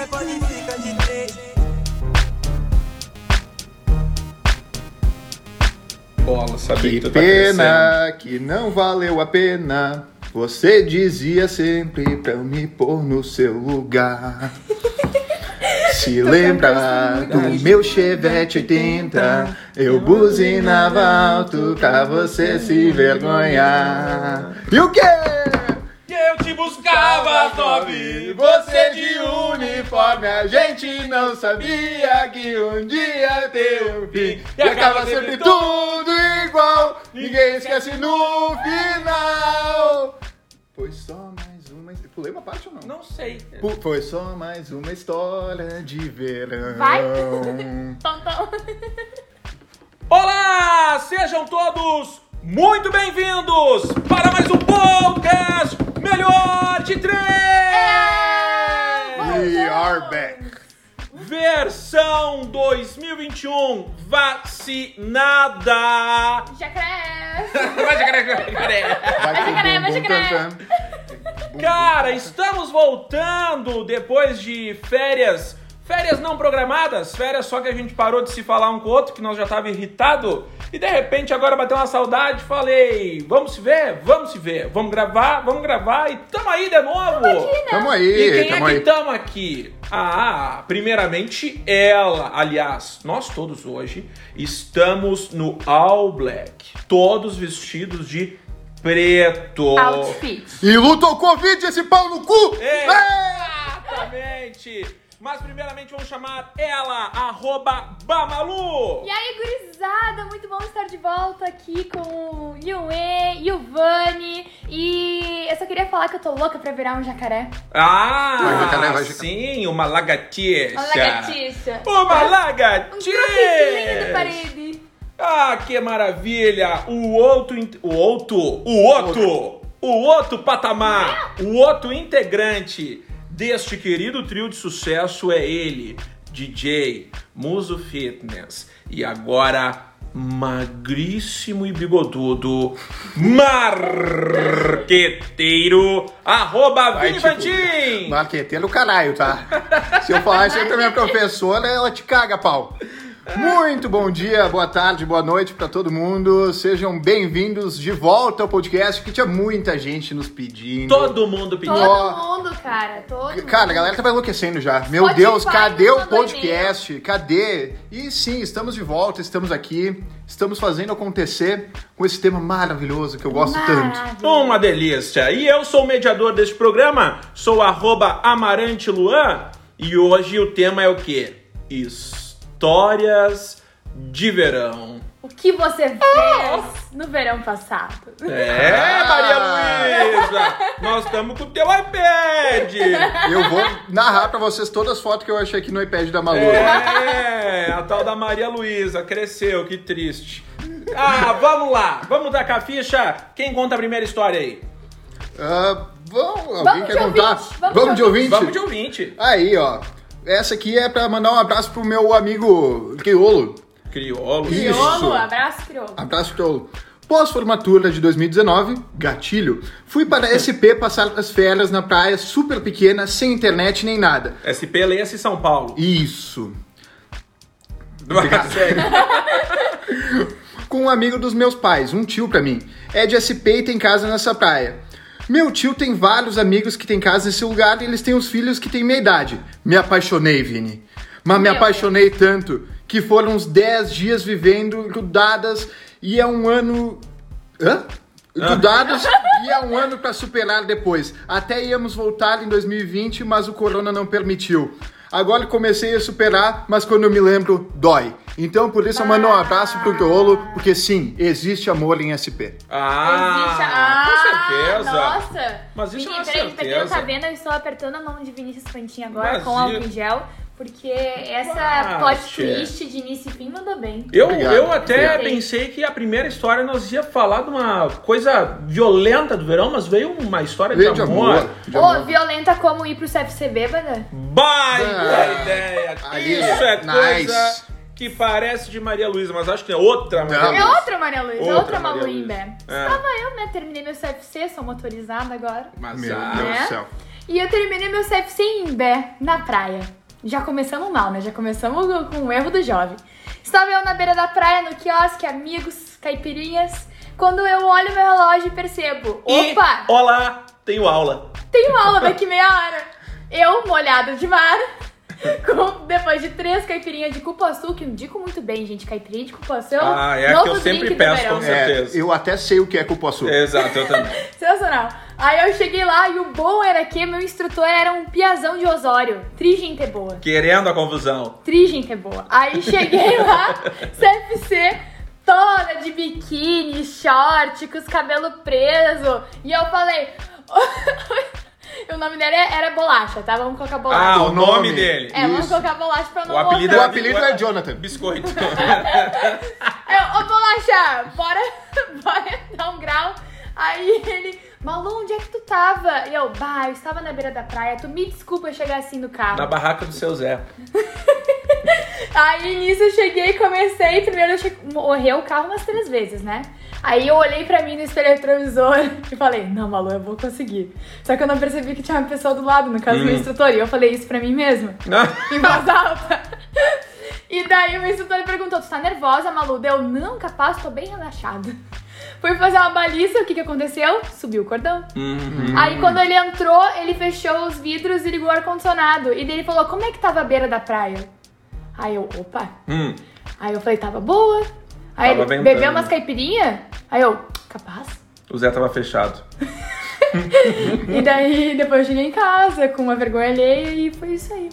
quiser pode ficar de três. Bola, sabia Que que tu tá pena que não valeu a pena. Você dizia sempre pra eu me pôr no seu lugar. Se lembra do meu Chevette 80, eu buzinava alto pra você se vergonhar. E o quê? Às nove, você de uniforme. A gente não sabia que um dia ter um fim. E acaba sempre tudo igual. Ninguém esquece no final. Foi só mais uma. Pulei uma parte ou não? Não sei. Pu- Foi só mais uma história de verão. Vai. Tom, tom. Olá, sejam todos muito bem-vindos para mais um podcast Melhor de Três! We are back. Versão 2021 vacinada! Jacaré. Vai, jacaré, jacaré. Vai Vai, jacaré, vai, jacaré. Cara, estamos voltando depois de férias. Férias não programadas, férias só que a gente parou de se falar um com o outro, que nós já tava irritado. E de repente agora bateu uma saudade, falei, vamos se ver? Vamos se ver. Vamos gravar? Vamos gravar e tamo aí de novo. Tamo aí, E quem tamo é que aí. tamo aqui? Ah, primeiramente ela. Aliás, nós todos hoje estamos no All Black. Todos vestidos de preto. Outfit. E luta o Covid, esse pau no cu! É. É. Exatamente! Mas primeiramente vamos chamar ela, arroba Bamalu! E aí, gurizada, muito bom estar de volta aqui com o Yue e o Vani. E eu só queria falar que eu tô louca pra virar um jacaré. Ah, Vai, jacaré, vai, jacaré. sim, uma lagartixa. Uma lagartixa. Uma Um lagartixa! da parede. Ah, que maravilha! O outro, o outro, o outro, o outro patamar, o outro integrante deste querido trio de sucesso é ele, DJ Muso Fitness. E agora, magríssimo e bigodudo, marqueteiro, arroba Vai, Vini tipo. Marqueteiro caralho, tá? Se eu falar isso aí pra minha professora, ela te caga, pau. Muito bom dia, boa tarde, boa noite pra todo mundo. Sejam bem-vindos de volta ao podcast, que tinha muita gente nos pedindo. Todo mundo pediu. Todo mundo, cara. Todo mundo. Cara, a galera tava enlouquecendo já. Meu Spotify Deus, cadê o podcast? Cadê? E sim, estamos de volta, estamos aqui. Estamos fazendo acontecer com esse tema maravilhoso que eu gosto tanto. Uma delícia. E eu sou o mediador deste programa, sou arroba Amarante Luan, e hoje o tema é o quê? Histórias de verão. O que você fez no verão passado? É, Maria Luísa! Nós estamos com o teu iPad! Eu vou narrar pra vocês todas as fotos que eu achei aqui no iPad da Malu. É, a tal da Maria Luísa cresceu, que triste. Ah, vamos lá, vamos dar com a ficha. Quem conta a primeira história aí? Ah, vamos, alguém Vamos quer de contar? ouvinte, vamos Vamos de de ouvinte? Vamos de ouvinte. Aí, ó. Essa aqui é pra mandar um abraço pro meu amigo Criolo. Criolo. Isso. Criolo, abraço, crioulo. Abraço, Criolo. Pós-formatura de 2019, gatilho, fui para SP passar as férias na praia super pequena, sem internet nem nada. SP Leia-se São Paulo. Isso. Vai, segue. com um amigo dos meus pais, um tio pra mim. É de SP e tem casa nessa praia. Meu tio tem vários amigos que tem casa nesse lugar e eles têm os filhos que têm minha idade. Me apaixonei, Vini. Mas me Meu apaixonei tanto que foram uns 10 dias vivendo grudadas e é um ano. Hã? Grudados e é um ano pra superar depois. Até íamos voltar em 2020, mas o corona não permitiu. Agora comecei a superar, mas quando eu me lembro, dói. Então por isso eu mando um abraço pro Criolo, porque sim, existe amor em SP. Ah, Existe a- com certeza. Nossa! Mas isso é uma Vini, peraí, pra quem não certeza. tá vendo, eu estou apertando a mão de Vinícius Pantin agora Mas com álcool em gel, porque essa Ah, plot twist de início e fim mandou bem. Eu, Obrigado. eu até Obrigado. pensei que a primeira história nós ia falar de uma coisa violenta do verão, mas veio uma história Veio de amor. de amor. violenta como ir pro CFC bêbada? Baita Ah, ideia! ali, Isso é nice. coisa que parece de Maria Luísa, mas acho que é outra Maria. É Luísa. outra Maria Luísa, Outra outra, Maria Maluímbe. Luísa. É. Estava eu, né? Terminei meu CFC, sou motorizada agora. Mas Meu ah, Deus né? do céu. E eu terminei meu CFC em Imbé, na praia. Já começamos mal, né? Já começamos com o erro do jovem. Estava eu na beira da praia, no quiosque, amigos, caipirinhas. Quando eu olho meu relógio e percebo, E, opa, olá, tenho aula. tenho aula daqui meia hora. Eu, molhada de mar, com, depois de três caipirinhas de cupuaçu, que indico muito bem, gente. Caipirinha de cupuaçu. Ah, é a que novo eu sempre peço, verão. com certeza. É, eu até sei o que é cupuaçu. Exato, eu também. Sensacional. Aí eu cheguei lá e o bom era que meu instrutor era um piazão de Osório. Trigente boa. Querendo a confusão. Trigente boa. Aí cheguei lá, CFC, toda de biquíni, short, com os cabelos presos. E eu falei. O nome dele era Bolacha, tá? Vamos colocar Bolacha. Ah, o nome nome. dele. é, vamos isso. colocar Bolacha pra não O apelido, O mostrar. apelido é Jonathan. Biscoito. Eu, ô Bolacha, bora, bora dar um grau. Aí ele, Malu, onde é que tu tava? E eu, bah, eu estava na beira da praia, tu me desculpa eu chegar assim no carro. Na barraca do seu Zé. Aí nisso eu cheguei e comecei. Primeiro eu che... morreu o carro umas três vezes, né? Aí eu olhei pra mim no espelho retrovisor e falei, não, Malu, eu vou conseguir. Só que eu não percebi que tinha uma pessoa do lado, no caso do meu instrutor, e eu falei isso pra mim mesma, em voz alta. E daí o instrutor perguntou, tu tá nervosa, Malu? Deu, não, capaz, tô bem relaxada. Fui fazer uma baliza, o que que aconteceu? Subiu o cordão. Uhum. Aí quando ele entrou, ele fechou os vidros e ligou o ar-condicionado. E daí ele falou, como é que tava a beira da praia? Aí eu, opa. Hum. Aí eu falei, tava boa. Aí Tava ele, bebeu umas caipirinhas? Aí eu, capaz. O Zé tava fechado. E daí depois eu cheguei em casa com uma vergonha alheia e foi isso aí.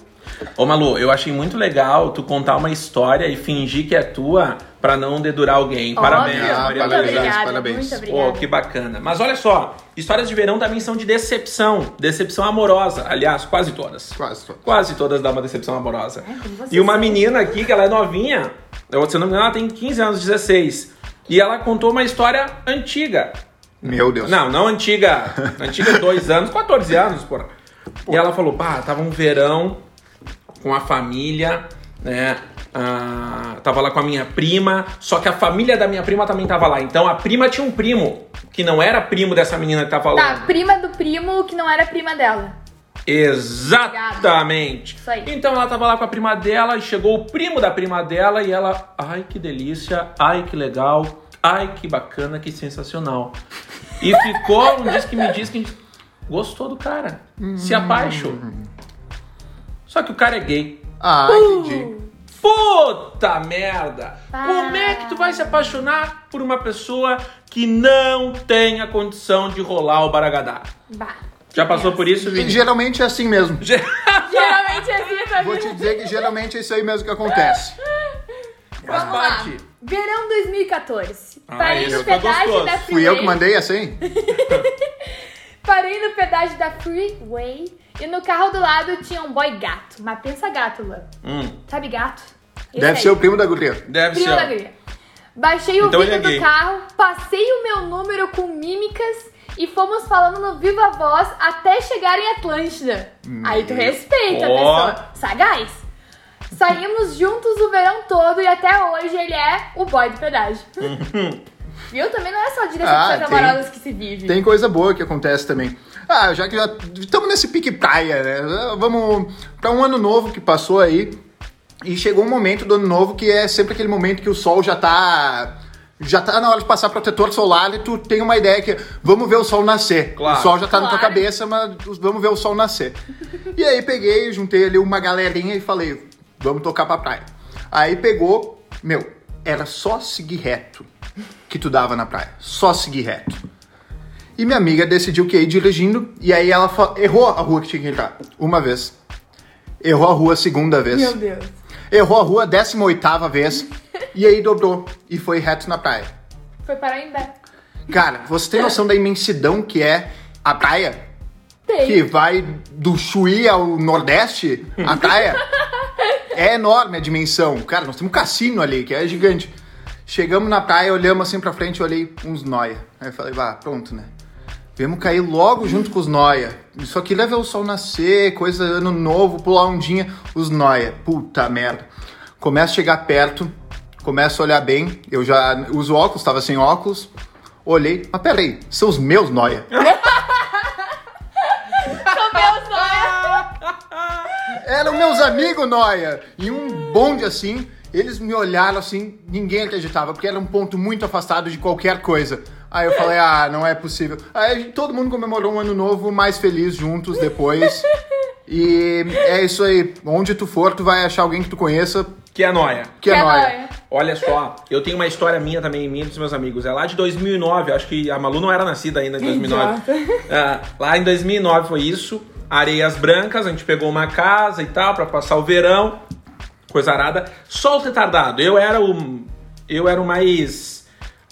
Ô Malu, eu achei muito legal tu contar uma história e fingir que é tua pra não dedurar alguém. Parabéns, Óbvio. Maria muito parabéns, obrigada, parabéns. muito Pô, que bacana. Mas olha só, histórias de verão também são de decepção. Decepção amorosa. Aliás, quase todas. Quase todo. Quase todas dão uma decepção amorosa. É, E uma são. menina aqui, que ela é novinha, eu, se eu não me engano, ela tem 15 anos, 16. E ela contou uma história antiga. Meu Deus. Não, não antiga. Antiga, dois anos, 14 anos, porra. E ela falou, pá, tava um verão com a família, né? Ah, tava lá com a minha prima, só que a família da minha prima também tava lá. Então a prima tinha um primo, que não era primo dessa menina que tá falando. Tá, prima do primo que não era prima dela. Exatamente. Isso aí. Então ela tava lá com a prima dela e chegou o primo da prima dela e ela, ai que delícia, ai que legal, ai que bacana, que sensacional. E ficou, um diz que me diz que gostou do cara, se apaixonou. Só que o cara é gay. Ah, entendi. Puta merda! Ah. Como é que tu vai se apaixonar por uma pessoa que não tem a condição de rolar o baragadá? Bah. Já passou por isso, E Vini? geralmente é assim mesmo. Geralmente é assim, tá Vou te dizer que geralmente é isso aí mesmo que acontece. Faz Vamos parte. lá. Verão 2014. Ah, Parei no pedágio gostoso. da Fui eu que Freeway. mandei assim? Parei no pedágio da Freeway e no carro do lado tinha um boy gato. Mas pensa gato, Luan. Hum, Sabe gato? Esse Deve aí. ser o primo da guria. deve Primo ser. da guria. Baixei o Então ele é gay. do carro, passei o meu número com mímicas e fomos falando no Viva Voz até chegar em Atlântida. Aí tu respeita a pessoa. Sagaz. Saímos juntos o verão todo e até hoje ele é o boy do pedágio. Viu? Também não é só de Ah, amorosas que se vive. Tem coisa boa que acontece também. Ah, já que já estamos nesse pique praia, né? Vamos para um ano novo que passou aí. E chegou um momento do ano novo que é sempre aquele momento que o sol já tá. Já tá na hora de passar protetor solar e tu tem uma ideia que vamos ver o sol nascer. Claro. O sol já tá na tua Claro. cabeça, mas vamos ver o sol nascer. e aí peguei, juntei ali uma galerinha e falei, vamos tocar pra praia. Aí pegou, meu, era só seguir reto que tu dava na praia. Só seguir reto. E minha amiga decidiu que ia ir dirigindo e aí ela errou a rua que tinha que entrar. Uma vez. Errou a rua a segunda vez. Meu Deus. Errou a rua a 18 vez. E aí dobrou e foi reto na praia. Foi parar em Bé. Cara, você tem noção da imensidão que é a praia? Tem. Que vai do Chuí ao Nordeste, a praia? É enorme a dimensão. Cara, nós temos um cassino ali, que é gigante. Chegamos na praia, olhamos assim pra frente, olhei uns noia. Aí eu falei, bah, pronto, né? Viemos cair logo junto com os noia. Isso aqui leva o sol nascer, coisa ano novo, pular ondinha, os noia. Puta merda. Começa a chegar perto, começa a olhar bem. Eu já uso óculos, tava sem óculos. Olhei, mas peraí, são os meus noia. São meus Eram meus amigos, Noia. E um bonde assim, eles me olharam assim, ninguém acreditava, porque era um ponto muito afastado de qualquer coisa. Aí eu falei, ah, não é possível. Aí todo mundo comemorou um ano novo mais feliz juntos depois. E é isso aí. Onde tu for, tu vai achar alguém que tu conheça Que é nóia. que é Que é Noia. nóia. Olha só, eu tenho uma história minha também, minha e dos meus amigos. É lá de 2009, acho que a Malu não era nascida ainda em 2009. Ah, lá em 2009 foi isso. Areias Brancas, a gente pegou uma casa e tal pra passar o verão. Coisa arada. Só o retardado. Eu era o eu era o mais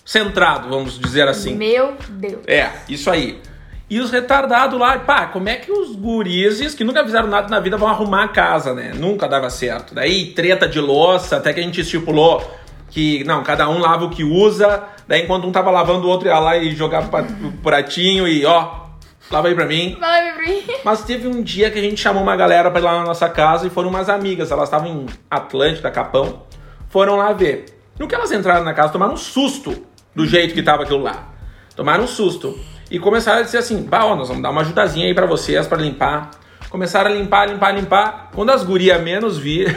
centrado, vamos dizer assim. Meu Deus. É, isso aí. E os retardados lá, pá, como é que os gurizes que nunca fizeram nada na vida vão arrumar a casa, né? Nunca dava certo. Daí treta de louça, até que a gente estipulou que, não, cada um lava o que usa. Daí enquanto um tava lavando, o outro ia lá e jogava pra- o pratinho e, ó, lava aí pra mim. Vai pra mim. Mas teve um dia que a gente chamou uma galera pra ir lá na nossa casa e foram umas amigas. Elas estavam em Atlântida, Capão. Foram lá ver. No que elas entraram na casa, tomaram um susto do jeito que tava aquilo lá. Tomaram um susto. E começaram a dizer assim: bah, ó, nós vamos dar uma ajudazinha aí pra vocês pra limpar. Começaram a limpar, limpar, limpar. Quando as gurias menos vi.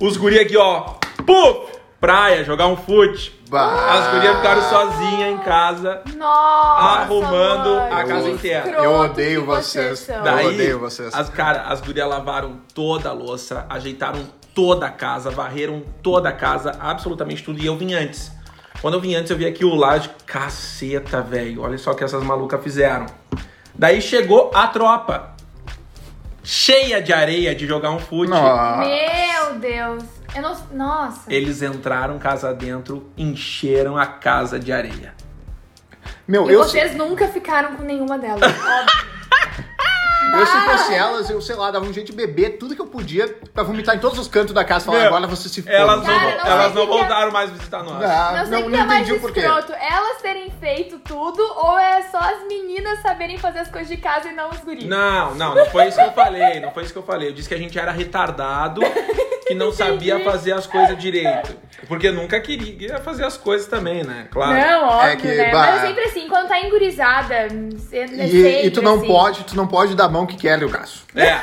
os guri aqui, ó. Puf! Praia, jogar um fute. Bah. As gurias ficaram sozinhas em casa. Nossa, Arrumando mano. a casa inteira. Eu odeio vocês. Daí- Eu odeio vocês. As, cara, as gurias lavaram toda a louça, ajeitaram toda a casa, varreram toda a casa, absolutamente tudo. E eu vim antes. Quando eu vim antes, eu vi aquilo lá de caceta, velho. Olha só o que essas malucas fizeram. Daí chegou a tropa. Cheia de areia de jogar um fute. Nossa. Meu Deus. Eu não... Nossa. Eles entraram casa dentro, encheram a casa de areia. Meu, E eu, vocês nunca ficaram com nenhuma delas, óbvio. Eu se fosse elas, eu sei lá, dava um jeito de beber tudo que eu podia pra vomitar em todos os cantos da casa. Falar, Meu, agora você se foda. Elas não, Cara, não elas não que que é- voltaram mais visitar nós. Ah, Não sei não, o não que é mais entendi o porquê. escroto. Elas terem feito tudo ou é só as meninas saberem fazer as coisas de casa e não os guris? Não, não, não foi isso que eu falei, não foi isso que eu falei. Eu disse que a gente era retardado, que não sabia fazer as coisas direito. Porque nunca queria fazer as coisas também, né? Claro. Não, óbvio, É que, né? bah, Mas é sempre assim, quando tá engurizada, é E, e tu não assim. pode, tu não pode dar mão que quer o gasto. É,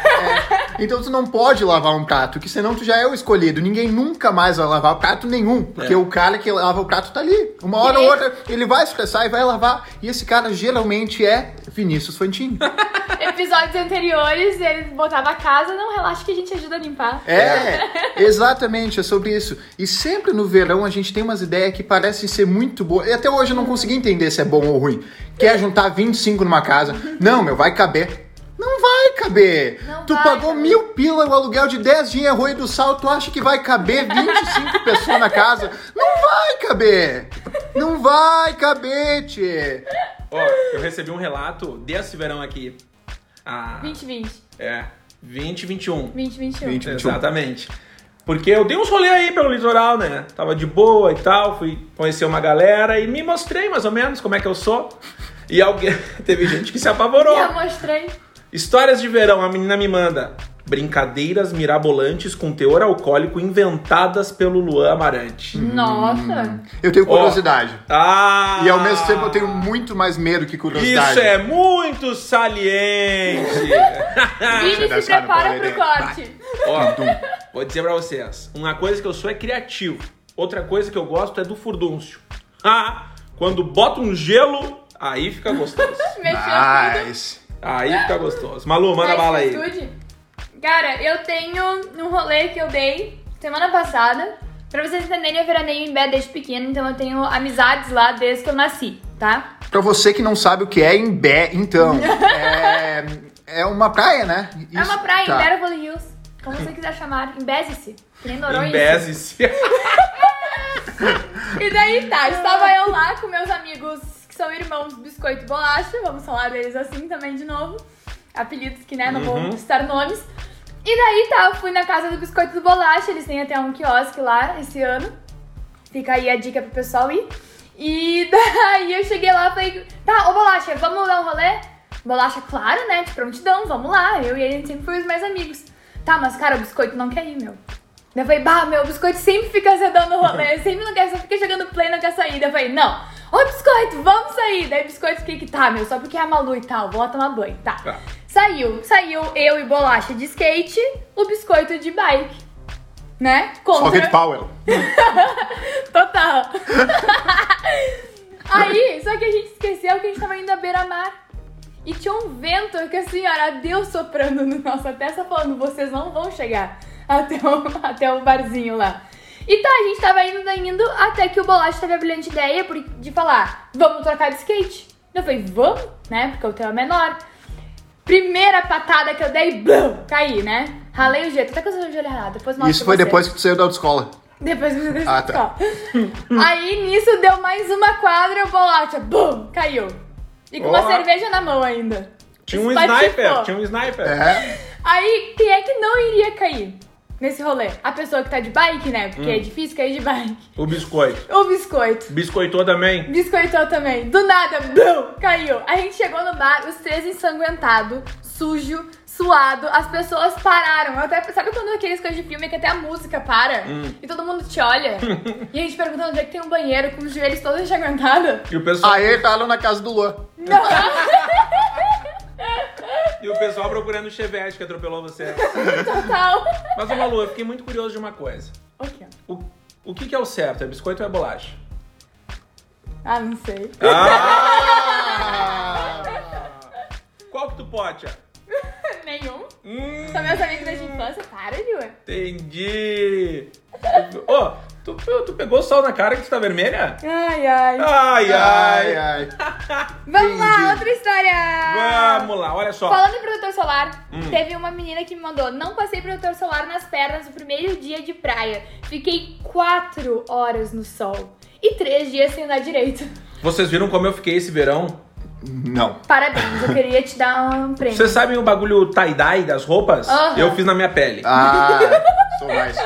Então tu não pode lavar um prato, que senão tu já é o escolhido. Ninguém nunca mais vai lavar prato nenhum, porque É. o cara que lava o prato tá ali. Uma hora ou outra ele vai estressar e vai lavar. E esse cara geralmente é Vinícius Fantini. Episódios anteriores, ele botava a casa, não, relaxa que a gente ajuda a limpar. É, exatamente, é sobre isso. E sempre no verão a gente tem umas ideias que parecem ser muito boas. E até hoje eu não consegui entender se é bom ou ruim. Quer juntar 25 numa casa? Não, meu, vai caber. Não vai caber. Não tu vai pagou caber. mil pila o aluguel de 10 dias Arroio do Sal, tu acha que vai caber 25 pessoas na casa? Não vai caber. Não vai caber, tchê. ó, eu recebi um relato desse verão aqui. Ah, 2020, é, 2021. 2021. 20. 21. Exatamente. Porque eu dei uns rolê aí pelo litoral, né? Tava de boa e tal, fui conhecer uma galera e me mostrei mais ou menos como é que eu sou. E alguém. Teve gente que se apavorou. Já mostrei. Histórias de verão, a menina me manda. Brincadeiras mirabolantes com teor alcoólico inventadas pelo Luan Amarante. Nossa. Eu tenho curiosidade. Ah! E ao mesmo tempo eu tenho muito mais medo que curiosidade. Isso é muito saliente! Vini, se prepara pro ideia. corte. Ó, vou dizer pra vocês. Uma coisa que eu sou é criativo. Outra coisa que eu gosto é do furdúncio. Ah, quando bota um gelo, aí fica gostoso. Mexeu. Nice. Aí fica gostoso. Malu, manda Nice bala aí. Cara, eu tenho um rolê que eu dei semana passada. Pra vocês entenderem, eu veraneio em Bé desde pequena, então eu tenho amizades lá desde que eu nasci, tá? Pra você que não sabe o que é Imbé, então, é, é uma praia, né? é Isso- uma praia tá. em Beverly Hills, como você quiser chamar. Embeze-se. Que nem Noronha. Embeze-se. E daí tá, estava eu lá com meus amigos que são irmãos Biscoito e Bolacha, vamos falar deles assim também de novo. Apelidos que, né, não Uhum. vou citar nomes. E daí tá, eu fui na casa do Biscoito do Bolacha, eles têm até um quiosque lá esse ano. Fica aí a dica pro pessoal ir. E daí eu cheguei lá e falei, tá, ô Bolacha, vamos dar um rolê? Bolacha, claro, né, de prontidão, vamos lá. Eu e ele a sempre foi os mais amigos. Tá, mas cara, o Biscoito não quer ir, meu. Daí eu falei, bah, meu, o biscoito sempre fica azedando no rolê, sempre não quer, só fica jogando play, não quer sair. Daí eu falei, não, Ô, biscoito, vamos sair. Daí biscoito fiquei que tá, meu, só porque é a Malu e tal, vou lá tomar banho, tá. Tá. Saiu, saiu eu e bolacha de skate, o biscoito de bike. Né? Rocket Power. Total. Aí, só que a gente esqueceu que a gente tava indo à beira-mar. E tinha um vento que assim, era Deus soprando na nossa testa, falando: vocês não vão chegar até o, até o barzinho lá. E tá, a gente tava indo, indo, até que o Bolacha teve a brilhante ideia de falar: vamos trocar de skate. Eu falei: vamos, né? Porque o teu é menor. Primeira patada que eu dei, blum, caí, né? Ralei o jeito, até que eu sou de olho errado. Depois mostro Isso foi você. depois que tu saiu da autoescola. Depois que eu desci Ah, do tá. Aí nisso deu mais uma quadra e o bolacha, bum, caiu. E com uma Ó. cerveja na mão ainda. Tinha um Espatifou. sniper, tinha um sniper. É. Aí quem é que não iria cair nesse rolê? A pessoa que tá de bike, né? Porque Hum. é difícil cair de bike. O biscoito. O biscoito. Biscoitou também. Biscoitou também. Do nada, bum, caiu. A gente chegou no bar, os três ensanguentados, sujo, suado. As pessoas pararam. Eu Até, sabe quando aqueles coisas de filme que até a música para? Hum. E todo mundo te olha? e a gente perguntando onde é que tem um banheiro com os joelhos todos ensanguentados? E o pessoal, Aí estavam na casa do Luan. Não, e o pessoal procurando o Chevette que atropelou você. total. Mas, ô Malu, eu fiquei muito curioso de uma coisa. O quê? O, o que, que é o certo? É biscoito ou é bolacha? Ah, não sei. Ah! Qual que tu pode? Nenhum. Hum, São meus amigos desde a infância. Para, Lua. entendi. Ô, tu, tu pegou sol na cara que tu tá vermelha? Ai, ai. Ai, Ai, ai. Vamos lá, outra história. Vamos lá, olha só. Falando em protetor solar, Hum. teve uma menina que me mandou: não passei protetor solar nas pernas no primeiro dia de praia. Fiquei quatro horas no sol. E três dias sem andar direito. Vocês viram como eu fiquei esse verão? Não. Parabéns, eu queria te dar um prêmio. Vocês sabem o bagulho tie-dye das roupas? Eu fiz na minha pele. Ah, sou mais.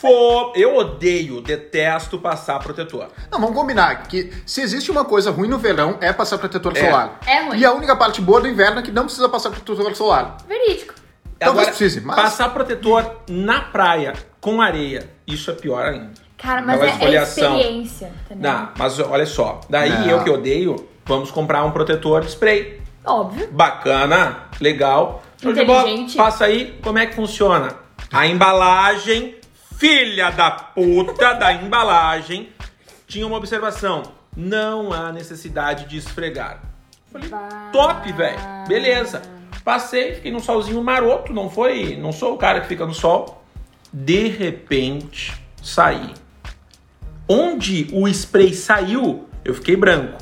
Fo- Eu odeio, detesto passar protetor. Não, vamos combinar que se existe uma coisa ruim no verão é passar protetor É. solar. É ruim. E a única parte boa do inverno é que não precisa passar protetor solar. Verídico. Talvez precise, mas- passar protetor na praia com areia, isso é pior ainda. Cara, mas é, é esfoliação. experiência, entendeu? Não, mas olha só. Daí Não. eu que odeio, vamos comprar um protetor de spray. Óbvio. Bacana, legal. Bola. Inteligente. Passa aí, como é que funciona? A embalagem, filha da puta da embalagem, tinha uma observação. Não há necessidade de esfregar. Top, velho. Beleza. Passei, fiquei num solzinho maroto, não foi, não sou o cara que fica no sol. De repente, saí. Onde o spray saiu, eu fiquei branco.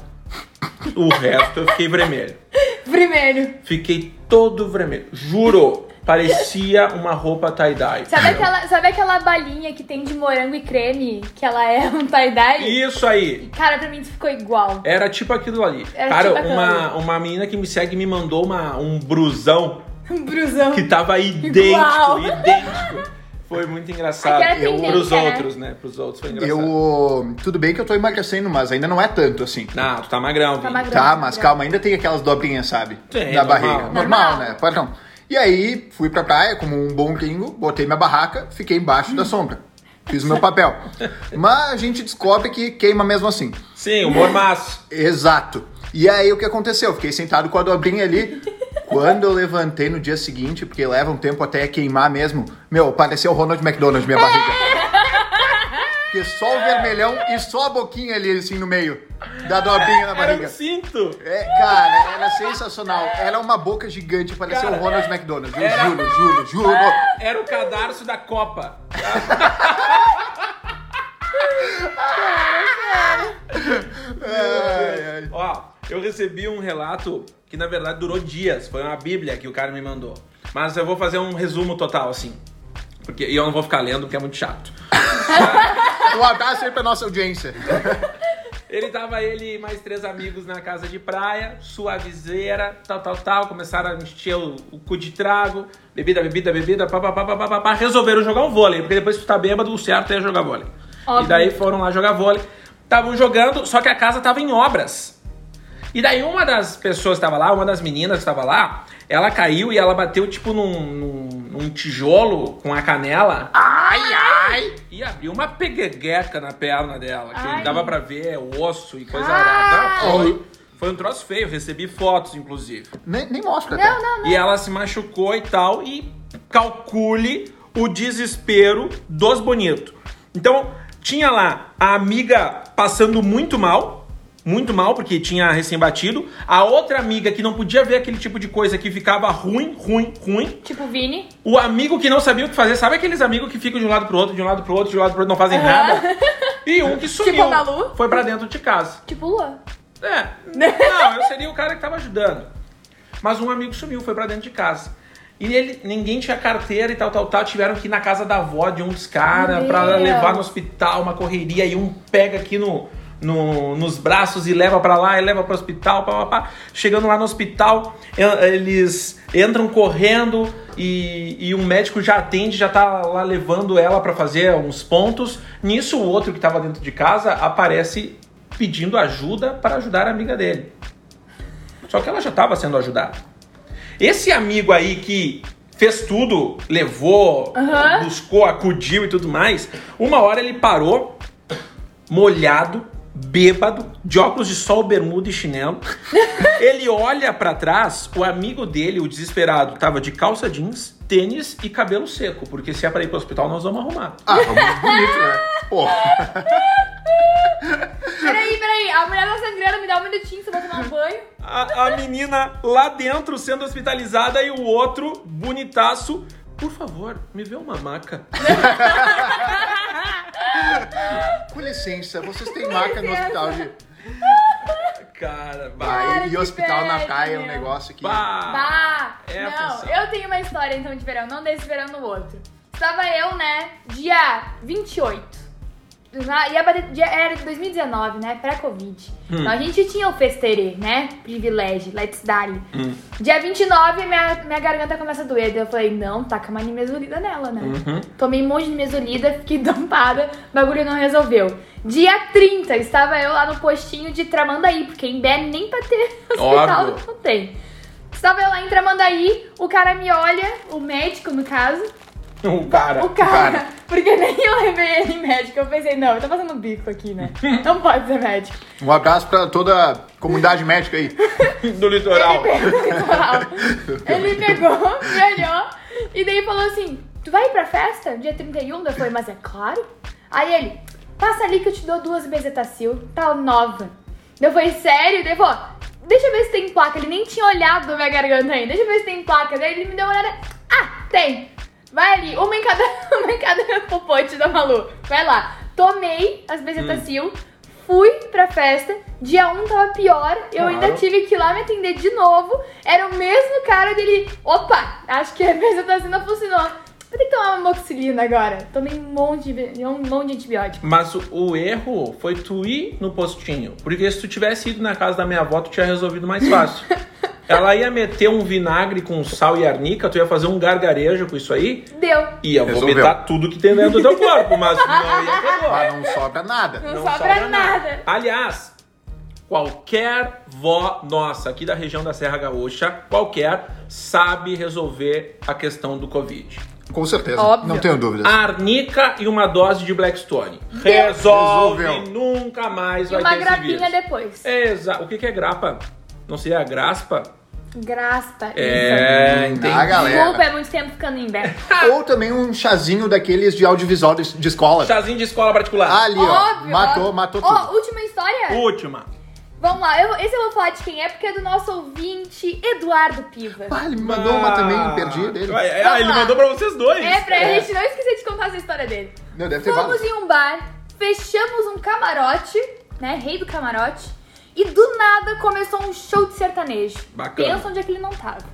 O resto eu fiquei vermelho. Primeiro. Fiquei todo vermelho. Juro, parecia uma roupa tie-dye. Sabe aquela, sabe aquela balinha que tem de morango e creme? Que ela é um tie-dye? Isso aí. Cara, pra mim ficou igual. Era tipo aquilo ali. Era Cara, tipo aquilo uma, uma menina que me segue me mandou uma, um brusão Um brusão. que tava idêntico, Igual. idêntico. Foi muito engraçado. Aquela Eu- tendência, Pros né? outros, né? Pros outros foi engraçado. Eu. Tudo bem que eu tô emagrecendo, mas ainda não é tanto assim. Não, tu tá magrão, Tá Vini. magrão. Tá, mas calma, ainda tem aquelas dobrinhas, sabe? Tem, da normal. barriga. Normal, Normal. né? Padrão. E aí, fui pra praia como um bom gringo, botei minha barraca, fiquei embaixo da sombra. Fiz o meu papel. Mas a gente descobre que queima mesmo assim. Sim, o mormaço. Exato. E aí o que aconteceu? Fiquei sentado com a dobrinha ali. Quando eu levantei no dia seguinte, porque leva um tempo até queimar mesmo, meu, pareceu o Ronald McDonald minha barriga. Porque só o vermelhão e só a boquinha ali assim no meio da dobrinha na Era um barriga. cinto. É, cara, era sensacional. Era uma boca gigante, parecia Cara, o Ronald McDonald. Eu era- juro, juro, juro. Era o cadarço da Copa. Ai, ai. Ó, eu recebi um relato que na verdade durou dias. Foi uma bíblia que o cara me mandou. Mas eu vou fazer um resumo total, assim. Porque, e eu não vou ficar lendo porque é muito chato. Um abraço aí pra nossa audiência. Ele tava, ele e mais três amigos na casa de praia, suavizeira, tal, tal, tal. Começaram a encher o, o cu de trago, bebida, bebida, bebida, pá, pá, pá, pá, pá, pá, pá. Resolveram jogar um vôlei, porque depois que tu tá bêbado, o certo é jogar vôlei. Óbvio. E daí foram lá jogar vôlei. Estavam jogando, só que a casa tava em obras. E daí uma das pessoas que tava lá, uma das meninas que tava lá, ela caiu e ela bateu tipo num, num, num tijolo com a canela. Ai, ai. E abriu uma peguegueca na perna dela, que Ai. dava pra ver osso e coisa arada. Foi, foi um troço feio, recebi fotos, inclusive. Nem, nem mostra Não, até. não, não. E ela se machucou e tal, e calcule o desespero dos bonitos. Então, tinha lá a amiga passando muito mal, muito mal, porque tinha recém-batido. A outra amiga que não podia ver aquele tipo de coisa, que ficava ruim, ruim, ruim. Tipo Vini. O amigo que não sabia o que fazer, sabe aqueles amigos que ficam de um lado pro outro, de um lado pro outro, de um lado pro outro, não fazem Aham. nada? E um que sumiu. Tipo a Malu? Foi pra dentro de casa. Tipo Luan. É. Não, eu seria o cara que tava ajudando. Mas um amigo sumiu, foi pra dentro de casa. E ele, ninguém tinha carteira e tal, tal, tal. Tiveram que ir na casa da avó de um dos caras pra levar no hospital, uma correria. E um pega aqui no, no- nos braços e leva pra lá e leva pro hospital. Pá, pá, pá. Chegando lá no hospital, eles entram correndo e, e um médico já atende, já tá lá levando ela pra fazer uns pontos. Nisso, o outro que tava dentro de casa aparece pedindo ajuda para ajudar a amiga dele. Só que ela já estava sendo ajudada. Esse amigo aí que fez tudo, levou, Aham. buscou, acudiu e tudo mais, uma hora ele parou, molhado, bêbado, de óculos de sol, bermuda e chinelo. ele olha pra trás, o amigo dele, o desesperado, tava de calça jeans, tênis e cabelo seco, porque se é pra ir pro hospital nós vamos arrumar. Ah, vamos bonito, né? Pô, Peraí, peraí. A mulher tá sangrando, me dá um minutinho, você vai tomar um banho. A, a menina lá dentro sendo hospitalizada e o outro, bonitaço. Por favor, me vê uma maca. com licença, vocês têm maca no hospital de. Cara, vai. Cara, e que hospital na bad, praia é um meu. negócio que. Bah. Bah! É a não, função. eu tenho uma história então de verão, não desse verão no outro. Estava eu, né, dia 28. Dia, era de 2019, né? Pré-Covid. Hum. Então a gente tinha o festerê, né? Privilégio, let's dali. Hum. Dia 29, minha, minha garganta começa a doer. Daí eu falei, não, taca uma nimesulida nela, né? Uhum. Tomei um monte de nimesulida, fiquei dampada, o bagulho não resolveu. Dia 30, estava eu lá no postinho de Tramandaí, porque em Bé nem pra ter hospital Óbvio. não tem. Estava eu lá em Tramandaí, o cara me olha, o médico no caso, O cara. o cara, cara. porque nem eu levei ele em médico. Eu pensei, não, eu tô fazendo bico aqui, né? Não pode ser médico. Um abraço pra toda a comunidade médica aí. Do litoral. Ele pegou, me olhou e daí falou assim: Tu vai pra festa dia 31? Eu falei, mas é claro. Aí ele, passa ali que eu te dou duas bezetacil, tá nova. Eu falei, sério? Daí ele falou, deixa eu ver se tem placa. Ele nem tinha olhado na minha garganta ainda, deixa eu ver se tem placa. Daí ele me deu uma olhada, ah, tem. Vai ali, uma em cada, uma em cada popote da Malu. Vai lá. Tomei as bezetacil. Fui pra festa, dia 1 tava pior, eu Claro. ainda tive que ir lá me atender de novo. Era o mesmo cara dele. Opa, acho que a bezetacil não funcionou. Vou ter que tomar uma moxilina agora. Tomei um monte de, um monte de antibiótico. Mas o, o erro foi tu ir no postinho. Porque se tu tivesse ido na casa da minha avó, tu tinha resolvido mais fácil. Ela ia meter um vinagre com sal e arnica, tu ia fazer um gargarejo com isso aí, Deu. ia Resolveu. vomitar tudo que tem dentro do teu corpo, mas não ia dor. Mas não sobra nada. Não sobra nada. Aliás, qualquer vó nossa aqui da região da Serra Gaúcha, qualquer, sabe resolver a questão do Covid. Com certeza. Óbvio. Não tenho dúvidas. Arnica e uma dose de Blackstone. Resolve, Resolveu. nunca mais E vai uma ter esse grapinha vírus. depois. Exa o que, que é grapa? Não sei, a graspa? Graspa. É, Hum, entendi. ah, galera. Desculpa, é muito tempo ficando em Bé. Ou também um chazinho daqueles de audiovisual de, de escola. Chazinho de escola particular. Ali, ó. Óbvio, matou, óbvio. matou Ó, tudo. última história? Última. Vamos lá, eu- esse eu vou falar de quem é, porque é do nosso ouvinte Eduardo Piva. Ah, ele me mandou uma também, perdi dele. Ah, Vamos ele lá. mandou pra vocês dois. É, pra É. gente não esquecer de contar essa história dele. Não, deve ter Fomos vários. em um bar, fechamos um camarote, né? Rei do camarote. E do nada começou um show de sertanejo. Bacana. Pensa onde é que ele não tava.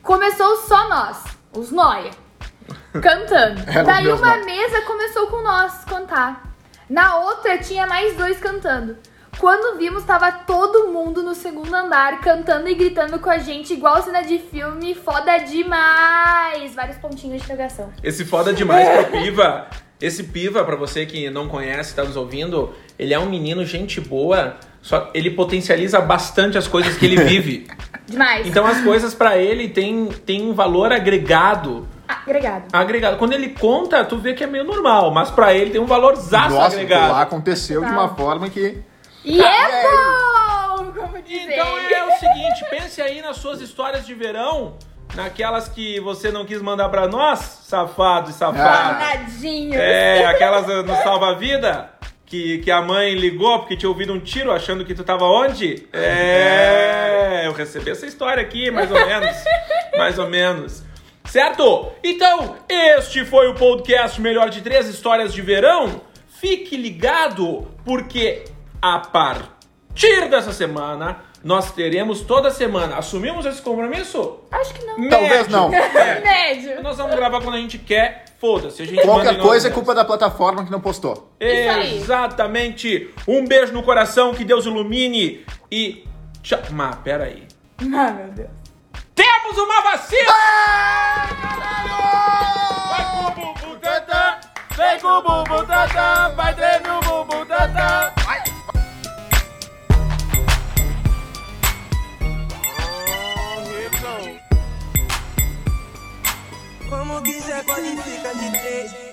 Começou só nós, os noia, cantando. Daí uma noia. mesa começou com nós cantar. Na outra tinha mais dois cantando. Quando vimos, tava todo mundo no segundo andar cantando e gritando com a gente, igual cena de filme, foda demais! Vários pontinhos de interrogação. Esse foda demais pro Piva. Esse Piva, pra você que não conhece, tá nos ouvindo, ele é um menino gente boa, só ele potencializa bastante as coisas que ele vive. Demais. Então as coisas pra ele tem, tem um valor agregado. Ah, Agregado. Agregado. Quando ele conta, tu vê que é meio normal, mas pra ele tem um valor zaço Nossa, agregado. lá aconteceu de uma Tá. forma que. E é bom! Como dizer. Então é o seguinte, pense aí nas suas histórias de verão, naquelas que você não quis mandar pra nós, safado e safado. Danadinho. É, aquelas no salva-vida. Que, que a mãe ligou porque tinha ouvido um tiro achando que tu tava onde? É, eu recebi essa história aqui, mais ou menos. mais ou menos. Certo? Então, este foi o podcast Melhor de Três Histórias de Verão. Fique ligado, porque a partir dessa semana, nós teremos toda semana. Assumimos esse compromisso? Acho que não. Talvez não. É. Médio. Nós vamos gravar quando a gente quer, foda-se. A gente Qualquer coisa é culpa da plataforma que não postou. Exatamente. Um beijo no coração, que Deus ilumine e tchau. Mas, peraí. Ah, meu Deus. Temos uma vacina! Vai com o bumbum tantã, vem com o bumbum tantã, vai treino no bumbum tantã. Como quiser pode ficar de três